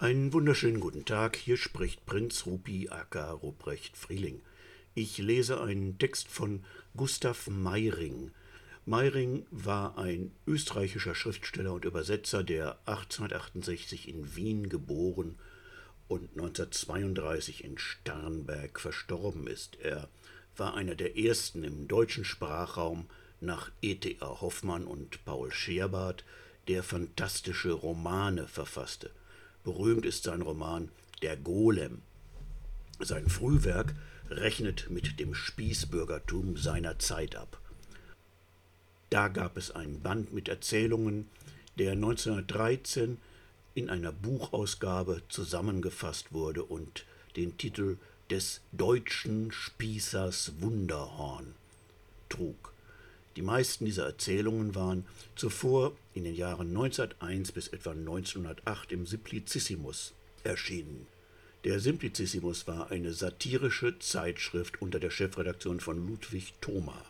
Einen wunderschönen guten Tag, hier spricht Prinz Rupi aka Ruprecht Frieling. Ich lese einen Text von Gustav Meiring. Meiring war ein österreichischer Schriftsteller und Übersetzer, der 1868 in Wien geboren und 1932 in Starnberg verstorben ist. Er war einer der ersten im deutschen Sprachraum nach E.T.A. Hoffmann und Paul Scherbart, der fantastische Romane verfasste. Berühmt ist sein Roman Der Golem. Sein Frühwerk rechnet mit dem Spießbürgertum seiner Zeit ab. Da gab es einen Band mit Erzählungen, der 1913 in einer Buchausgabe zusammengefasst wurde und den Titel des deutschen Spießers Wunderhorn trug. Die meisten dieser Erzählungen waren zuvor in den Jahren 1901 bis etwa 1908 im Simplicissimus erschienen. Der Simplicissimus war eine satirische Zeitschrift unter der Chefredaktion von Ludwig Thoma.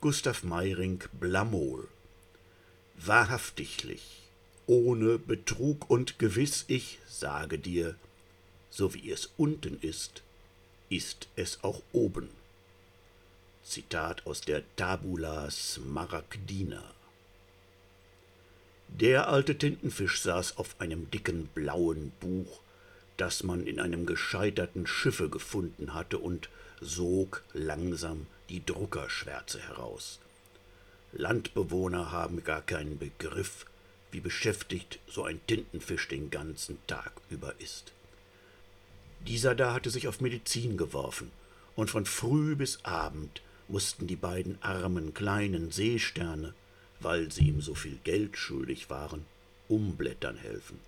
Gustav Meiring Blamol Wahrhaftiglich, ohne Betrug und gewiss ich sage dir, so wie es unten ist, ist es auch oben. Zitat aus der Tabula Smaragdina. Der alte Tintenfisch saß auf einem dicken blauen Buch, das man in einem gescheiterten Schiffe gefunden hatte, und sog langsam die Druckerschwärze heraus. Landbewohner haben gar keinen Begriff, wie beschäftigt so ein Tintenfisch den ganzen Tag über ist. Dieser da hatte sich auf Medizin geworfen, und von früh bis Abend mussten die beiden armen kleinen Seesterne, weil sie ihm so viel Geld schuldig waren, umblättern helfen.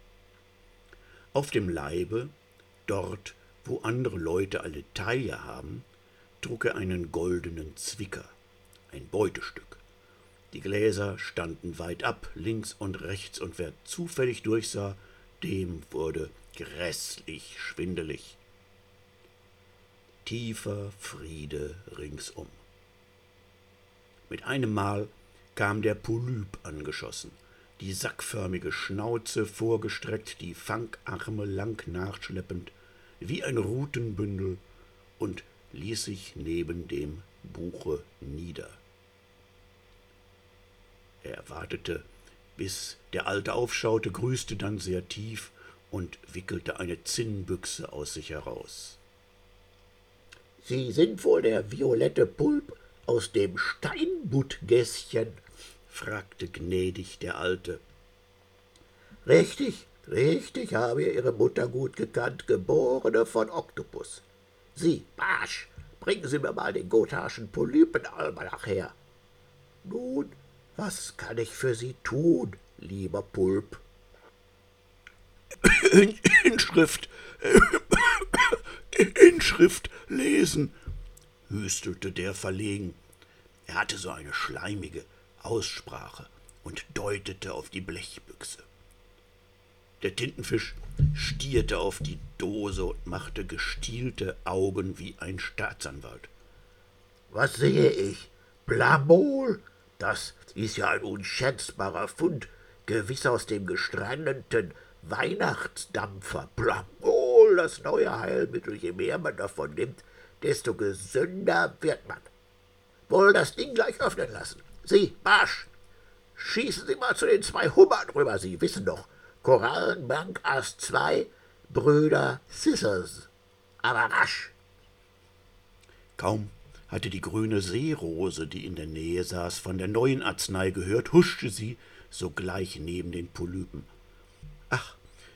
Auf dem Leibe, dort, wo andere Leute alle Taille haben, trug er einen goldenen Zwicker, ein Beutestück. Die Gläser standen weit ab, links und rechts, und wer zufällig durchsah, dem wurde grässlich schwindelig. Tiefer Friede ringsum. Mit einem Mal kam der Polyp angeschossen, die sackförmige Schnauze vorgestreckt, die Fangarme lang nachschleppend, wie ein Rutenbündel, und ließ sich neben dem Buche nieder. Er wartete, bis der Alte aufschaute, grüßte dann sehr tief und wickelte eine Zinnbüchse aus sich heraus. Sie sind wohl der violette Pulp, aus dem Steinbuttgässchen? fragte gnädig der Alte. Richtig, richtig, habe Ihre Mutter gut gekannt, Geborene von Oktopus. Sie, Barsch, bringen Sie mir mal den gotharschen Polypenalmanach her. Nun, was kann ich für Sie tun, lieber Pulp? Inschrift, Inschrift lesen, hüstelte der verlegen. Er hatte so eine schleimige Aussprache und deutete auf die Blechbüchse. Der Tintenfisch stierte auf die Dose und machte gestielte Augen wie ein Staatsanwalt. Was sehe ich? Blamol? Das ist ja ein unschätzbarer Fund, gewiss aus dem gestrandeten Weihnachtsdampfer. Blamol, das neue Heilmittel, je mehr man davon nimmt, desto gesünder wird man. Wohl das Ding gleich öffnen lassen. Sie, Marsch! Schießen Sie mal zu den zwei Hummern rüber, Sie wissen doch. Korallenbank Ass 2, Brüder Scissors. Aber rasch! Kaum hatte die grüne Seerose, die in der Nähe saß, von der neuen Arznei gehört, huschte sie sogleich neben den Polypen. Ach,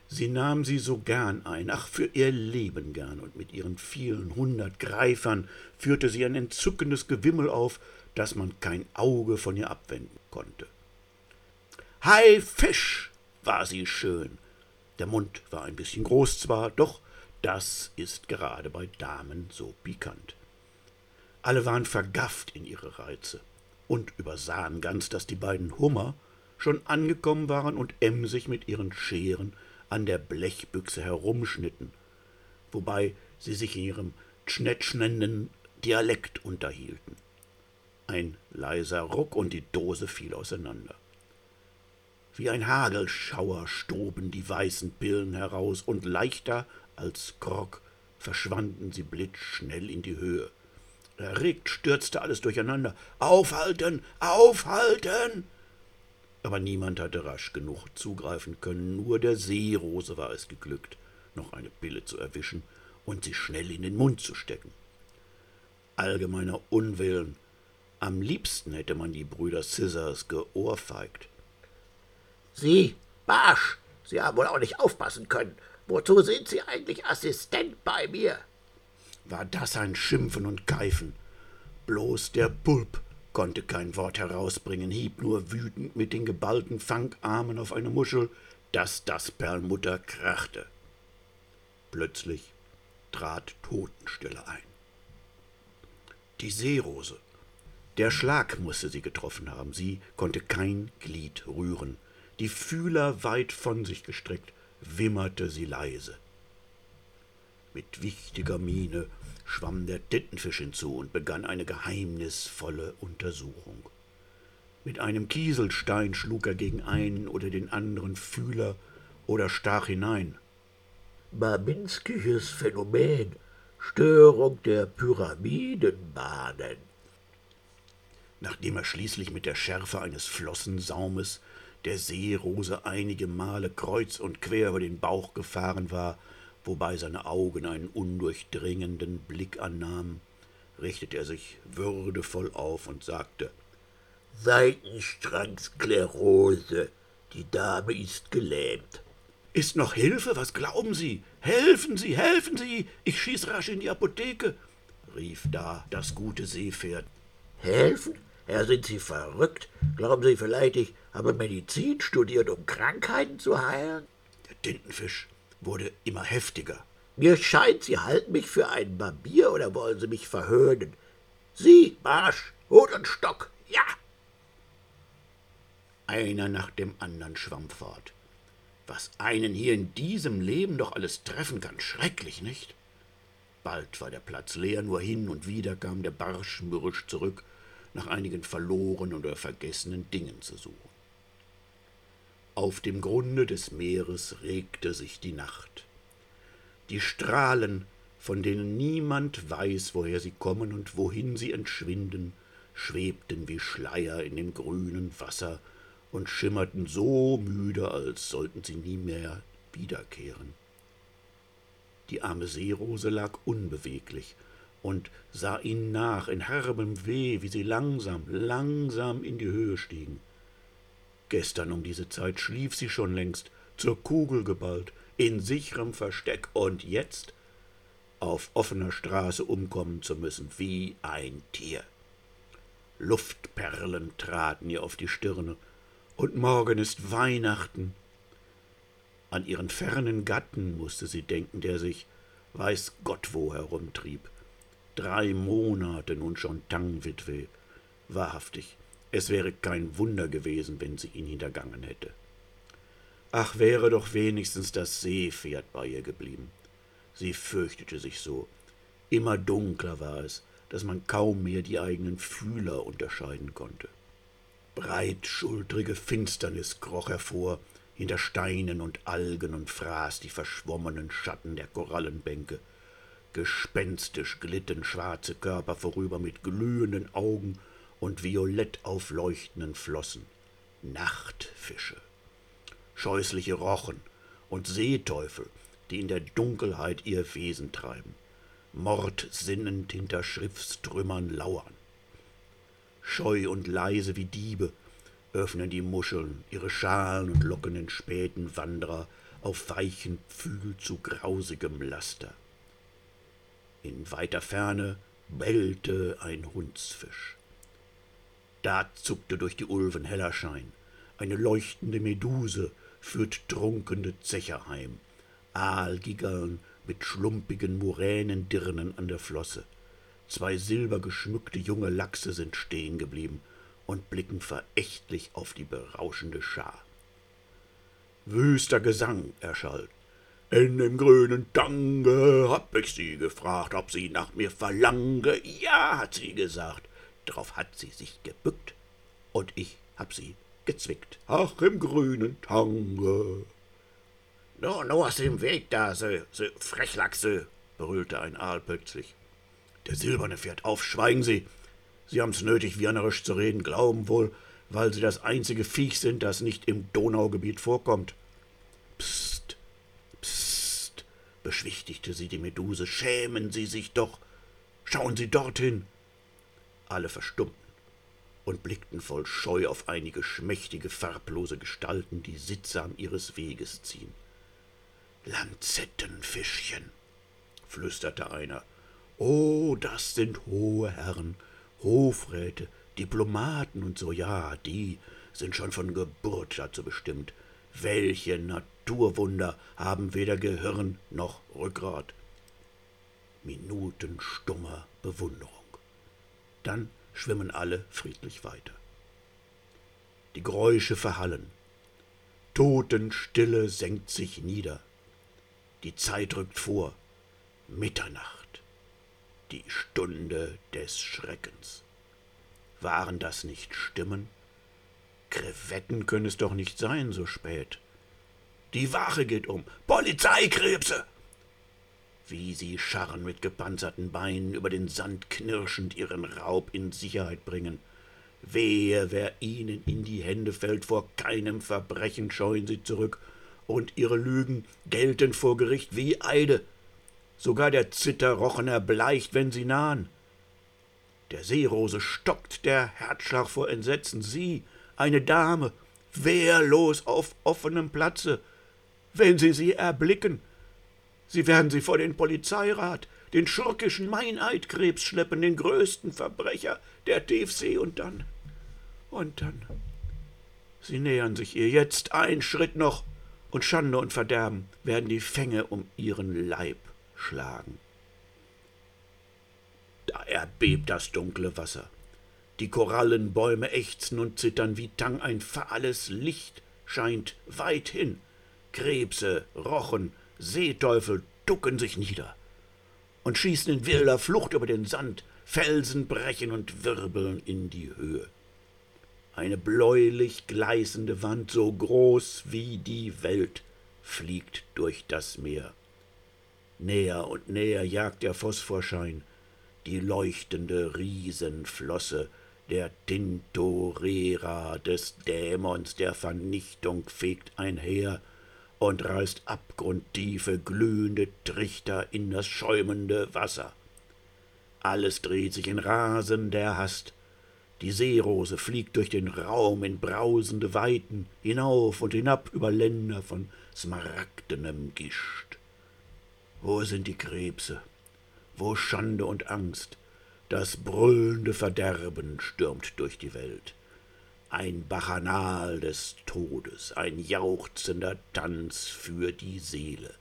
Sie nahm sie so gern ein, ach für ihr Leben gern, und mit ihren vielen hundert Greifern führte sie ein entzückendes Gewimmel auf, dass man kein Auge von ihr abwenden konnte. Hei Fisch, war sie schön. Der Mund war ein bisschen groß zwar, doch das ist gerade bei Damen so pikant. Alle waren vergafft in ihre Reize und übersahen ganz, dass die beiden Hummer schon angekommen waren und emsig mit ihren Scheren an der Blechbüchse herumschnitten, wobei sie sich in ihrem tschnetschnenden Dialekt unterhielten. Ein leiser Ruck und die Dose fiel auseinander. Wie ein Hagelschauer stoben die weißen Pillen heraus, und leichter als Grog verschwanden sie blitzschnell in die Höhe. Erregt stürzte alles durcheinander. Aufhalten! Aufhalten! Aber niemand hatte rasch genug zugreifen können, nur der Seerose war es geglückt, noch eine Pille zu erwischen und sie schnell in den Mund zu stecken. Allgemeiner Unwillen. Am liebsten hätte man die Brüder Scissors geohrfeigt. Sie, Barsch, Sie haben wohl auch nicht aufpassen können. Wozu sind Sie eigentlich Assistent bei mir? War das ein Schimpfen und Keifen? Bloß der Pulp konnte kein Wort herausbringen, hieb nur wütend mit den geballten Fangarmen auf eine Muschel, dass das Perlmutter krachte. Plötzlich trat Totenstille ein. Die Seerose. Der Schlag musste sie getroffen haben. Sie konnte kein Glied rühren. Die Fühler weit von sich gestreckt, wimmerte sie leise. Mit wichtiger Miene schwamm der Tintenfisch hinzu und begann eine geheimnisvolle Untersuchung. Mit einem Kieselstein schlug er gegen einen oder den anderen Fühler oder stach hinein. Babinskisches Phänomen, Störung der Pyramidenbahnen. Nachdem er schließlich mit der Schärfe eines Flossensaumes der Seerose einige Male kreuz und quer über den Bauch gefahren war, wobei seine Augen einen undurchdringenden Blick annahmen, richtete er sich würdevoll auf und sagte Seitenstrangsklerose. Die Dame ist gelähmt. Ist noch Hilfe? Was glauben Sie? Helfen Sie, helfen Sie! Ich schieß rasch in die Apotheke, rief da das gute Seepferd. Helfen? Herr, sind Sie verrückt? Glauben Sie vielleicht, ich habe Medizin studiert, um Krankheiten zu heilen? Der Tintenfisch wurde immer heftiger. Mir scheint, Sie halten mich für einen Barbier oder wollen Sie mich verhöhnen? Sie, Marsch, Hut und Stock, ja! Einer nach dem anderen schwamm fort. Was einen hier in diesem Leben doch alles treffen kann, schrecklich, nicht? Bald war der Platz leer, nur hin und wieder kam der Barsch mürrisch zurück nach einigen verlorenen oder vergessenen Dingen zu suchen. Auf dem Grunde des Meeres regte sich die Nacht. Die Strahlen, von denen niemand weiß, woher sie kommen und wohin sie entschwinden, schwebten wie Schleier in dem grünen Wasser und schimmerten so müde, als sollten sie nie mehr wiederkehren. Die arme Seerose lag unbeweglich und sah ihnen nach in herbem Weh, wie sie langsam, langsam in die Höhe stiegen. Gestern um diese Zeit schlief sie schon längst, zur Kugel geballt, in sicherem Versteck, und jetzt auf offener Straße umkommen zu müssen, wie ein Tier. Luftperlen traten ihr auf die Stirne, und morgen ist Weihnachten. An ihren fernen Gatten musste sie denken, der sich weiß Gott wo herumtrieb. Drei Monate nun schon Tangwitwe. Wahrhaftig, es wäre kein Wunder gewesen, wenn sie ihn hintergangen hätte. Ach, wäre doch wenigstens das Seepferd bei ihr geblieben. Sie fürchtete sich so. Immer dunkler war es, dass man kaum mehr die eigenen Fühler unterscheiden konnte. Breitschultrige Finsternis kroch hervor, hinter Steinen und Algen und fraß die verschwommenen Schatten der Korallenbänke. Gespenstisch glitten schwarze Körper vorüber mit glühenden Augen und violett aufleuchtenden Flossen. Nachtfische, scheußliche Rochen und Seeteufel, die in der Dunkelheit ihr Wesen treiben, mordsinnend hinter Schiffstrümmern lauern. Scheu und leise wie Diebe öffnen die Muscheln ihre Schalen und locken den späten Wanderer auf weichen Pfühl zu grausigem Laster. In weiter Ferne bellte ein Hundsfisch. Da zuckte durch die Ulven heller Schein. Eine leuchtende Meduse führt trunkende Zecher heim. Aalgiggeln mit schlumpigen Muränendirnen an der Flosse. Zwei silbergeschmückte junge Lachse sind stehen geblieben und blicken verächtlich auf die berauschende Schar. Wüster Gesang erschallt. In dem grünen Tange hab ich sie gefragt, ob sie nach mir verlange. Ja, hat sie gesagt. Drauf hat sie sich gebückt und ich hab sie gezwickt. Ach, im grünen Tange. No, no aus dem Weg da, so, so Frechlachse, brüllte ein Aal plötzlich. Der Silberne fährt auf, schweigen Sie. Sie haben's nötig, wienerisch zu reden, glauben wohl, weil Sie das einzige Viech sind, das nicht im Donaugebiet vorkommt. Psst, psst, beschwichtigte sie die Meduse, schämen Sie sich doch. Schauen Sie dorthin. Alle verstummten und blickten voll Scheu auf einige schmächtige, farblose Gestalten, die sittsam ihres Weges ziehen. Lanzettenfischchen, flüsterte einer. Oh, das sind hohe Herren, Hofräte, Diplomaten und so, ja, die sind schon von Geburt dazu bestimmt. Welche Naturwunder haben weder Gehirn noch Rückgrat. Minuten stummer Bewunderung. Dann schwimmen alle friedlich weiter. Die Geräusche verhallen. Totenstille senkt sich nieder. Die Zeit rückt vor. Mitternacht. Die Stunde des Schreckens. Waren das nicht Stimmen? Krevetten können es doch nicht sein, so spät. Die Wache geht um. Polizeikrebse! Wie sie scharren mit gepanzerten Beinen über den Sand knirschend ihren Raub in Sicherheit bringen. Wehe, wer ihnen in die Hände fällt, vor keinem Verbrechen scheuen sie zurück, und ihre Lügen gelten vor Gericht wie Eide. Sogar der Zitterrochen erbleicht, wenn sie nahen. Der Seerose stockt der Herzschlag vor Entsetzen. Sie, eine Dame, wehrlos auf offenem Platze. Wenn sie sie erblicken, Sie werden sie vor den Polizeirat, den schurkischen Meineitkrebs schleppen, den größten Verbrecher der Tiefsee und dann. Und dann. Sie nähern sich ihr jetzt ein Schritt noch, und Schande und Verderben werden die Fänge um ihren Leib schlagen. Da erbebt das dunkle Wasser. Die Korallenbäume ächzen und zittern wie Tang, ein fahles Licht scheint weithin. Krebse, Rochen, Seeteufel ducken sich nieder und schießen in wilder Flucht über den Sand, Felsen brechen und wirbeln in die Höhe. Eine bläulich gleißende Wand, so groß wie die Welt, fliegt durch das Meer. Näher und näher jagt der Phosphorschein, die leuchtende Riesenflosse, der Tintorera des Dämons der Vernichtung fegt einher, und reißt abgrundtiefe, glühende Trichter in das schäumende Wasser. Alles dreht sich in rasender Hast. Die Seerose fliegt durch den Raum in brausende Weiten, hinauf und hinab über Länder von smaragdenem Gischt. Wo sind die Krebse? Wo Schande und Angst? Das brüllende Verderben stürmt durch die Welt ein Bacchanal des Todes, ein jauchzender Tanz für die Seele.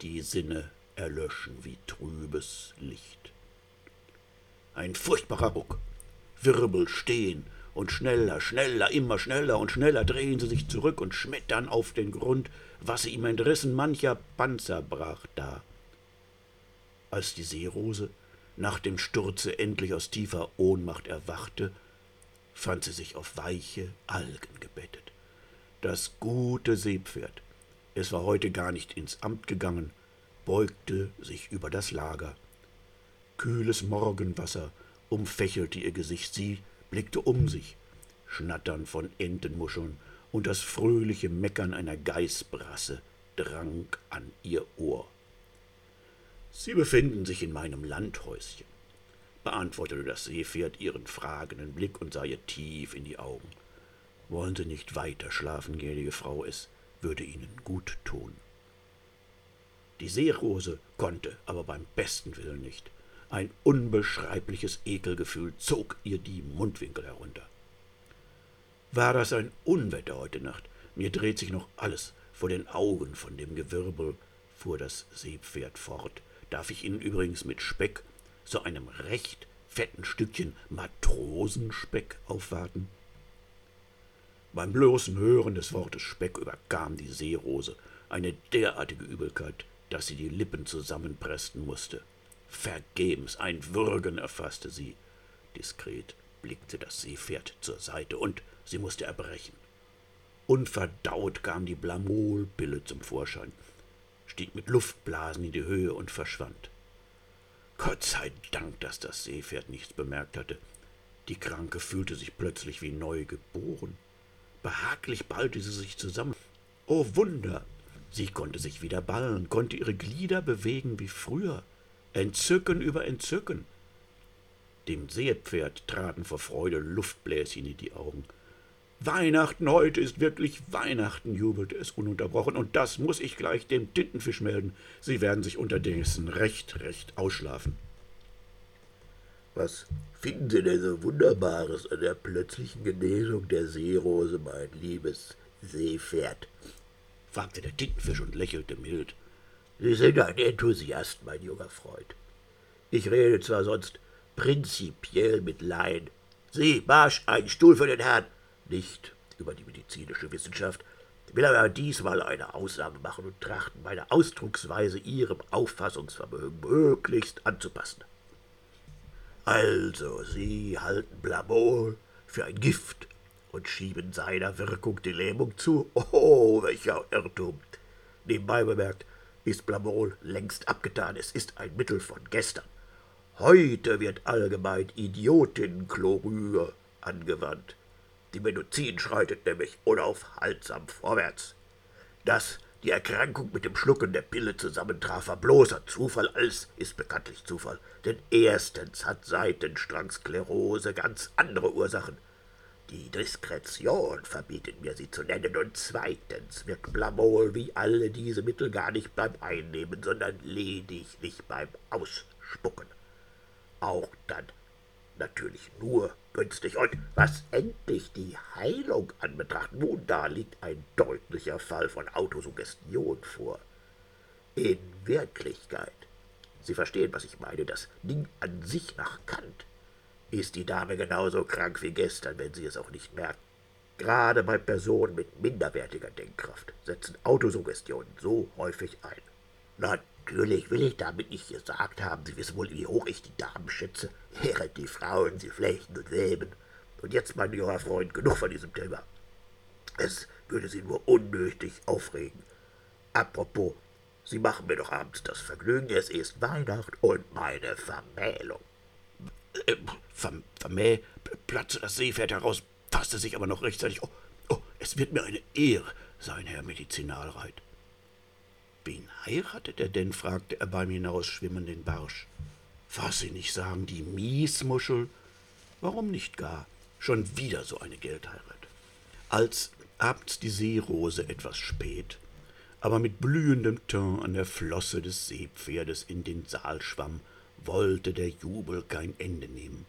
Die Sinne erlöschen wie trübes Licht. Ein furchtbarer Ruck. Wirbel stehen und schneller, schneller, immer schneller und schneller drehen sie sich zurück und schmettern auf den Grund, was sie ihm entrissen, mancher Panzer brach da. Als die Seerose nach dem Sturze endlich aus tiefer Ohnmacht erwachte, fand sie sich auf weiche Algen gebettet. Das gute Seepferd, es war heute gar nicht ins Amt gegangen, beugte sich über das Lager. Kühles Morgenwasser umfächelte ihr Gesicht, sie blickte um sich, Schnattern von Entenmuscheln und das fröhliche Meckern einer Geißbrasse drang an ihr Ohr. Sie befinden sich in meinem Landhäuschen beantwortete das Seepferd ihren fragenden Blick und sah ihr tief in die Augen. Wollen Sie nicht weiter schlafen, gnädige Frau, es würde Ihnen gut tun. Die Seerose konnte, aber beim besten Willen nicht. Ein unbeschreibliches Ekelgefühl zog ihr die Mundwinkel herunter. War das ein Unwetter heute Nacht? Mir dreht sich noch alles vor den Augen von dem Gewirbel, fuhr das Seepferd fort. Darf ich Ihnen übrigens mit Speck zu einem recht fetten Stückchen Matrosenspeck aufwarten? Beim bloßen Hören des Wortes Speck überkam die Seerose eine derartige Übelkeit, dass sie die Lippen zusammenpressen musste. Vergebens ein Würgen erfasste sie. Diskret blickte das Seepferd zur Seite und sie musste erbrechen. Unverdaut kam die Blamolpille zum Vorschein, stieg mit Luftblasen in die Höhe und verschwand. Gott sei Dank, dass das Seepferd nichts bemerkt hatte. Die Kranke fühlte sich plötzlich wie neu geboren. Behaglich ballte sie sich zusammen. Oh Wunder! Sie konnte sich wieder ballen, konnte ihre Glieder bewegen wie früher. Entzücken über Entzücken. Dem Seepferd traten vor Freude Luftbläschen in die Augen. Weihnachten heute ist wirklich Weihnachten, jubelte es ununterbrochen, und das muss ich gleich dem Tintenfisch melden. Sie werden sich unterdessen recht, recht ausschlafen. Was finden Sie denn so Wunderbares an der plötzlichen Genesung der Seerose, mein liebes Seepferd? fragte der Tintenfisch und lächelte mild. Sie sind ein Enthusiast, mein junger Freund. Ich rede zwar sonst prinzipiell mit Laien. Sie, Marsch, einen Stuhl für den Herrn. Nicht über die medizinische Wissenschaft, will aber diesmal eine Ausnahme machen und trachten, meine Ausdrucksweise Ihrem Auffassungsvermögen möglichst anzupassen. Also, Sie halten Blamol für ein Gift und schieben seiner Wirkung die Lähmung zu. Oh, welcher Irrtum! Nebenbei bemerkt, ist Blamol längst abgetan. Es ist ein Mittel von gestern. Heute wird allgemein Idiotinchlorür angewandt. Die Medizin schreitet nämlich unaufhaltsam vorwärts. Dass die Erkrankung mit dem Schlucken der Pille zusammentraf, war bloßer Zufall, alles ist bekanntlich Zufall. Denn erstens hat Seitenstrangsklerose ganz andere Ursachen. Die Diskretion verbietet mir, sie zu nennen. Und zweitens wirkt Blamol wie alle diese Mittel gar nicht beim Einnehmen, sondern lediglich beim Ausspucken. Auch dann natürlich nur günstig. Und was endlich die Heilung anbetracht, nun da liegt ein deutlicher Fall von Autosuggestion vor. In Wirklichkeit, Sie verstehen, was ich meine, das Ding an sich nach Kant, ist die Dame genauso krank wie gestern, wenn sie es auch nicht merkt. Gerade bei Personen mit minderwertiger Denkkraft setzen Autosuggestionen so häufig ein. Natürlich will ich damit nicht gesagt haben, Sie wissen wohl, wie hoch ich die Damen schätze, während die Frauen sie flechten und weben. Und jetzt, mein junger Freund, genug von diesem Thema. Es würde Sie nur unnötig aufregen. Apropos, Sie machen mir doch abends das Vergnügen, es ist Weihnacht und meine Vermählung. Äh, Verm Vermäh, platze das Seepferd heraus, fasste sich aber noch rechtzeitig. Oh, oh, es wird mir eine Ehre sein, Herr Medizinalreit. Wen heiratet er denn? fragte er beim Hinausschwimmen den Barsch. Nicht sagen, die Miesmuschel? Warum nicht gar? Schon wieder so eine Geldheirat. Als abends die Seerose etwas spät, aber mit blühendem Teint an der Flosse des Seepferdes in den Saal schwamm, wollte der Jubel kein Ende nehmen.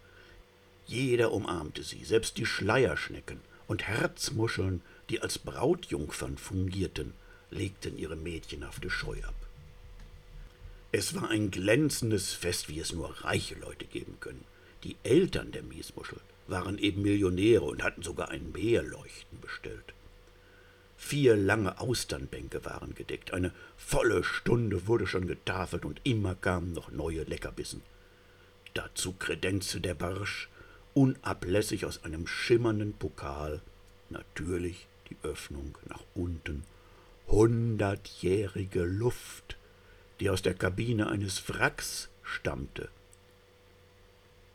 Jeder umarmte sie, selbst die Schleierschnecken und Herzmuscheln, die als Brautjungfern fungierten, legten ihre mädchenhafte Scheu ab. Es war ein glänzendes Fest, wie es nur reiche Leute geben können. Die Eltern der Miesmuschel waren eben Millionäre und hatten sogar ein Meerleuchten bestellt. Vier lange Austernbänke waren gedeckt, eine volle Stunde wurde schon getafelt und immer kamen noch neue Leckerbissen. Dazu kredenzte der Barsch unablässig aus einem schimmernden Pokal, natürlich die Öffnung nach unten, hundertjährige Luft, die aus der Kabine eines Wracks stammte.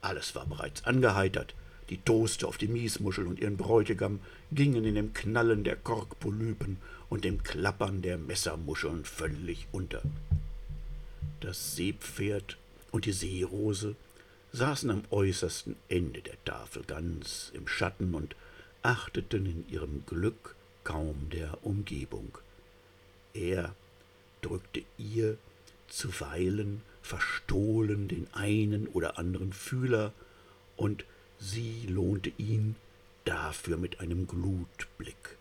Alles war bereits angeheitert, die Toaste auf die Miesmuschel und ihren Bräutigam gingen in dem Knallen der Korkpolypen und dem Klappern der Messermuscheln völlig unter. Das Seepferd und die Seerose saßen am äußersten Ende der Tafel ganz im Schatten und achteten in ihrem Glück kaum der Umgebung. Er drückte ihr zuweilen verstohlen den einen oder anderen Fühler und sie lohnte ihn dafür mit einem Glutblick.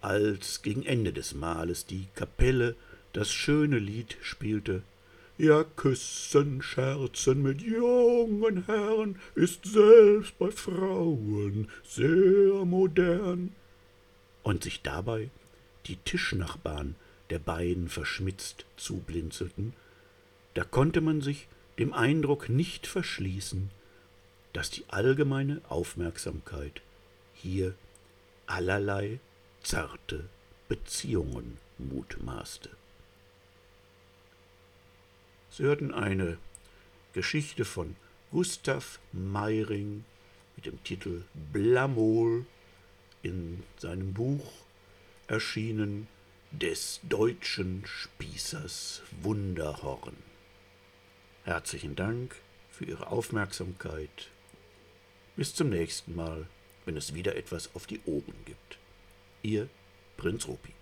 Als gegen Ende des Mahles die Kapelle das schöne Lied spielte, ja, küssen, scherzen mit jungen Herren ist selbst bei Frauen sehr modern. Und sich dabei die Tischnachbarn der beiden verschmitzt zublinzelten, da konnte man sich dem Eindruck nicht verschließen, dass die allgemeine Aufmerksamkeit hier allerlei zarte Beziehungen mutmaßte. Sie hörten eine Geschichte von Gustav Meiring mit dem Titel Blamol in seinem Buch erschienen des deutschen Spießers Wunderhorn. Herzlichen Dank für Ihre Aufmerksamkeit. Bis zum nächsten Mal, wenn es wieder etwas auf die Ohren gibt. Ihr Prinz Rupi.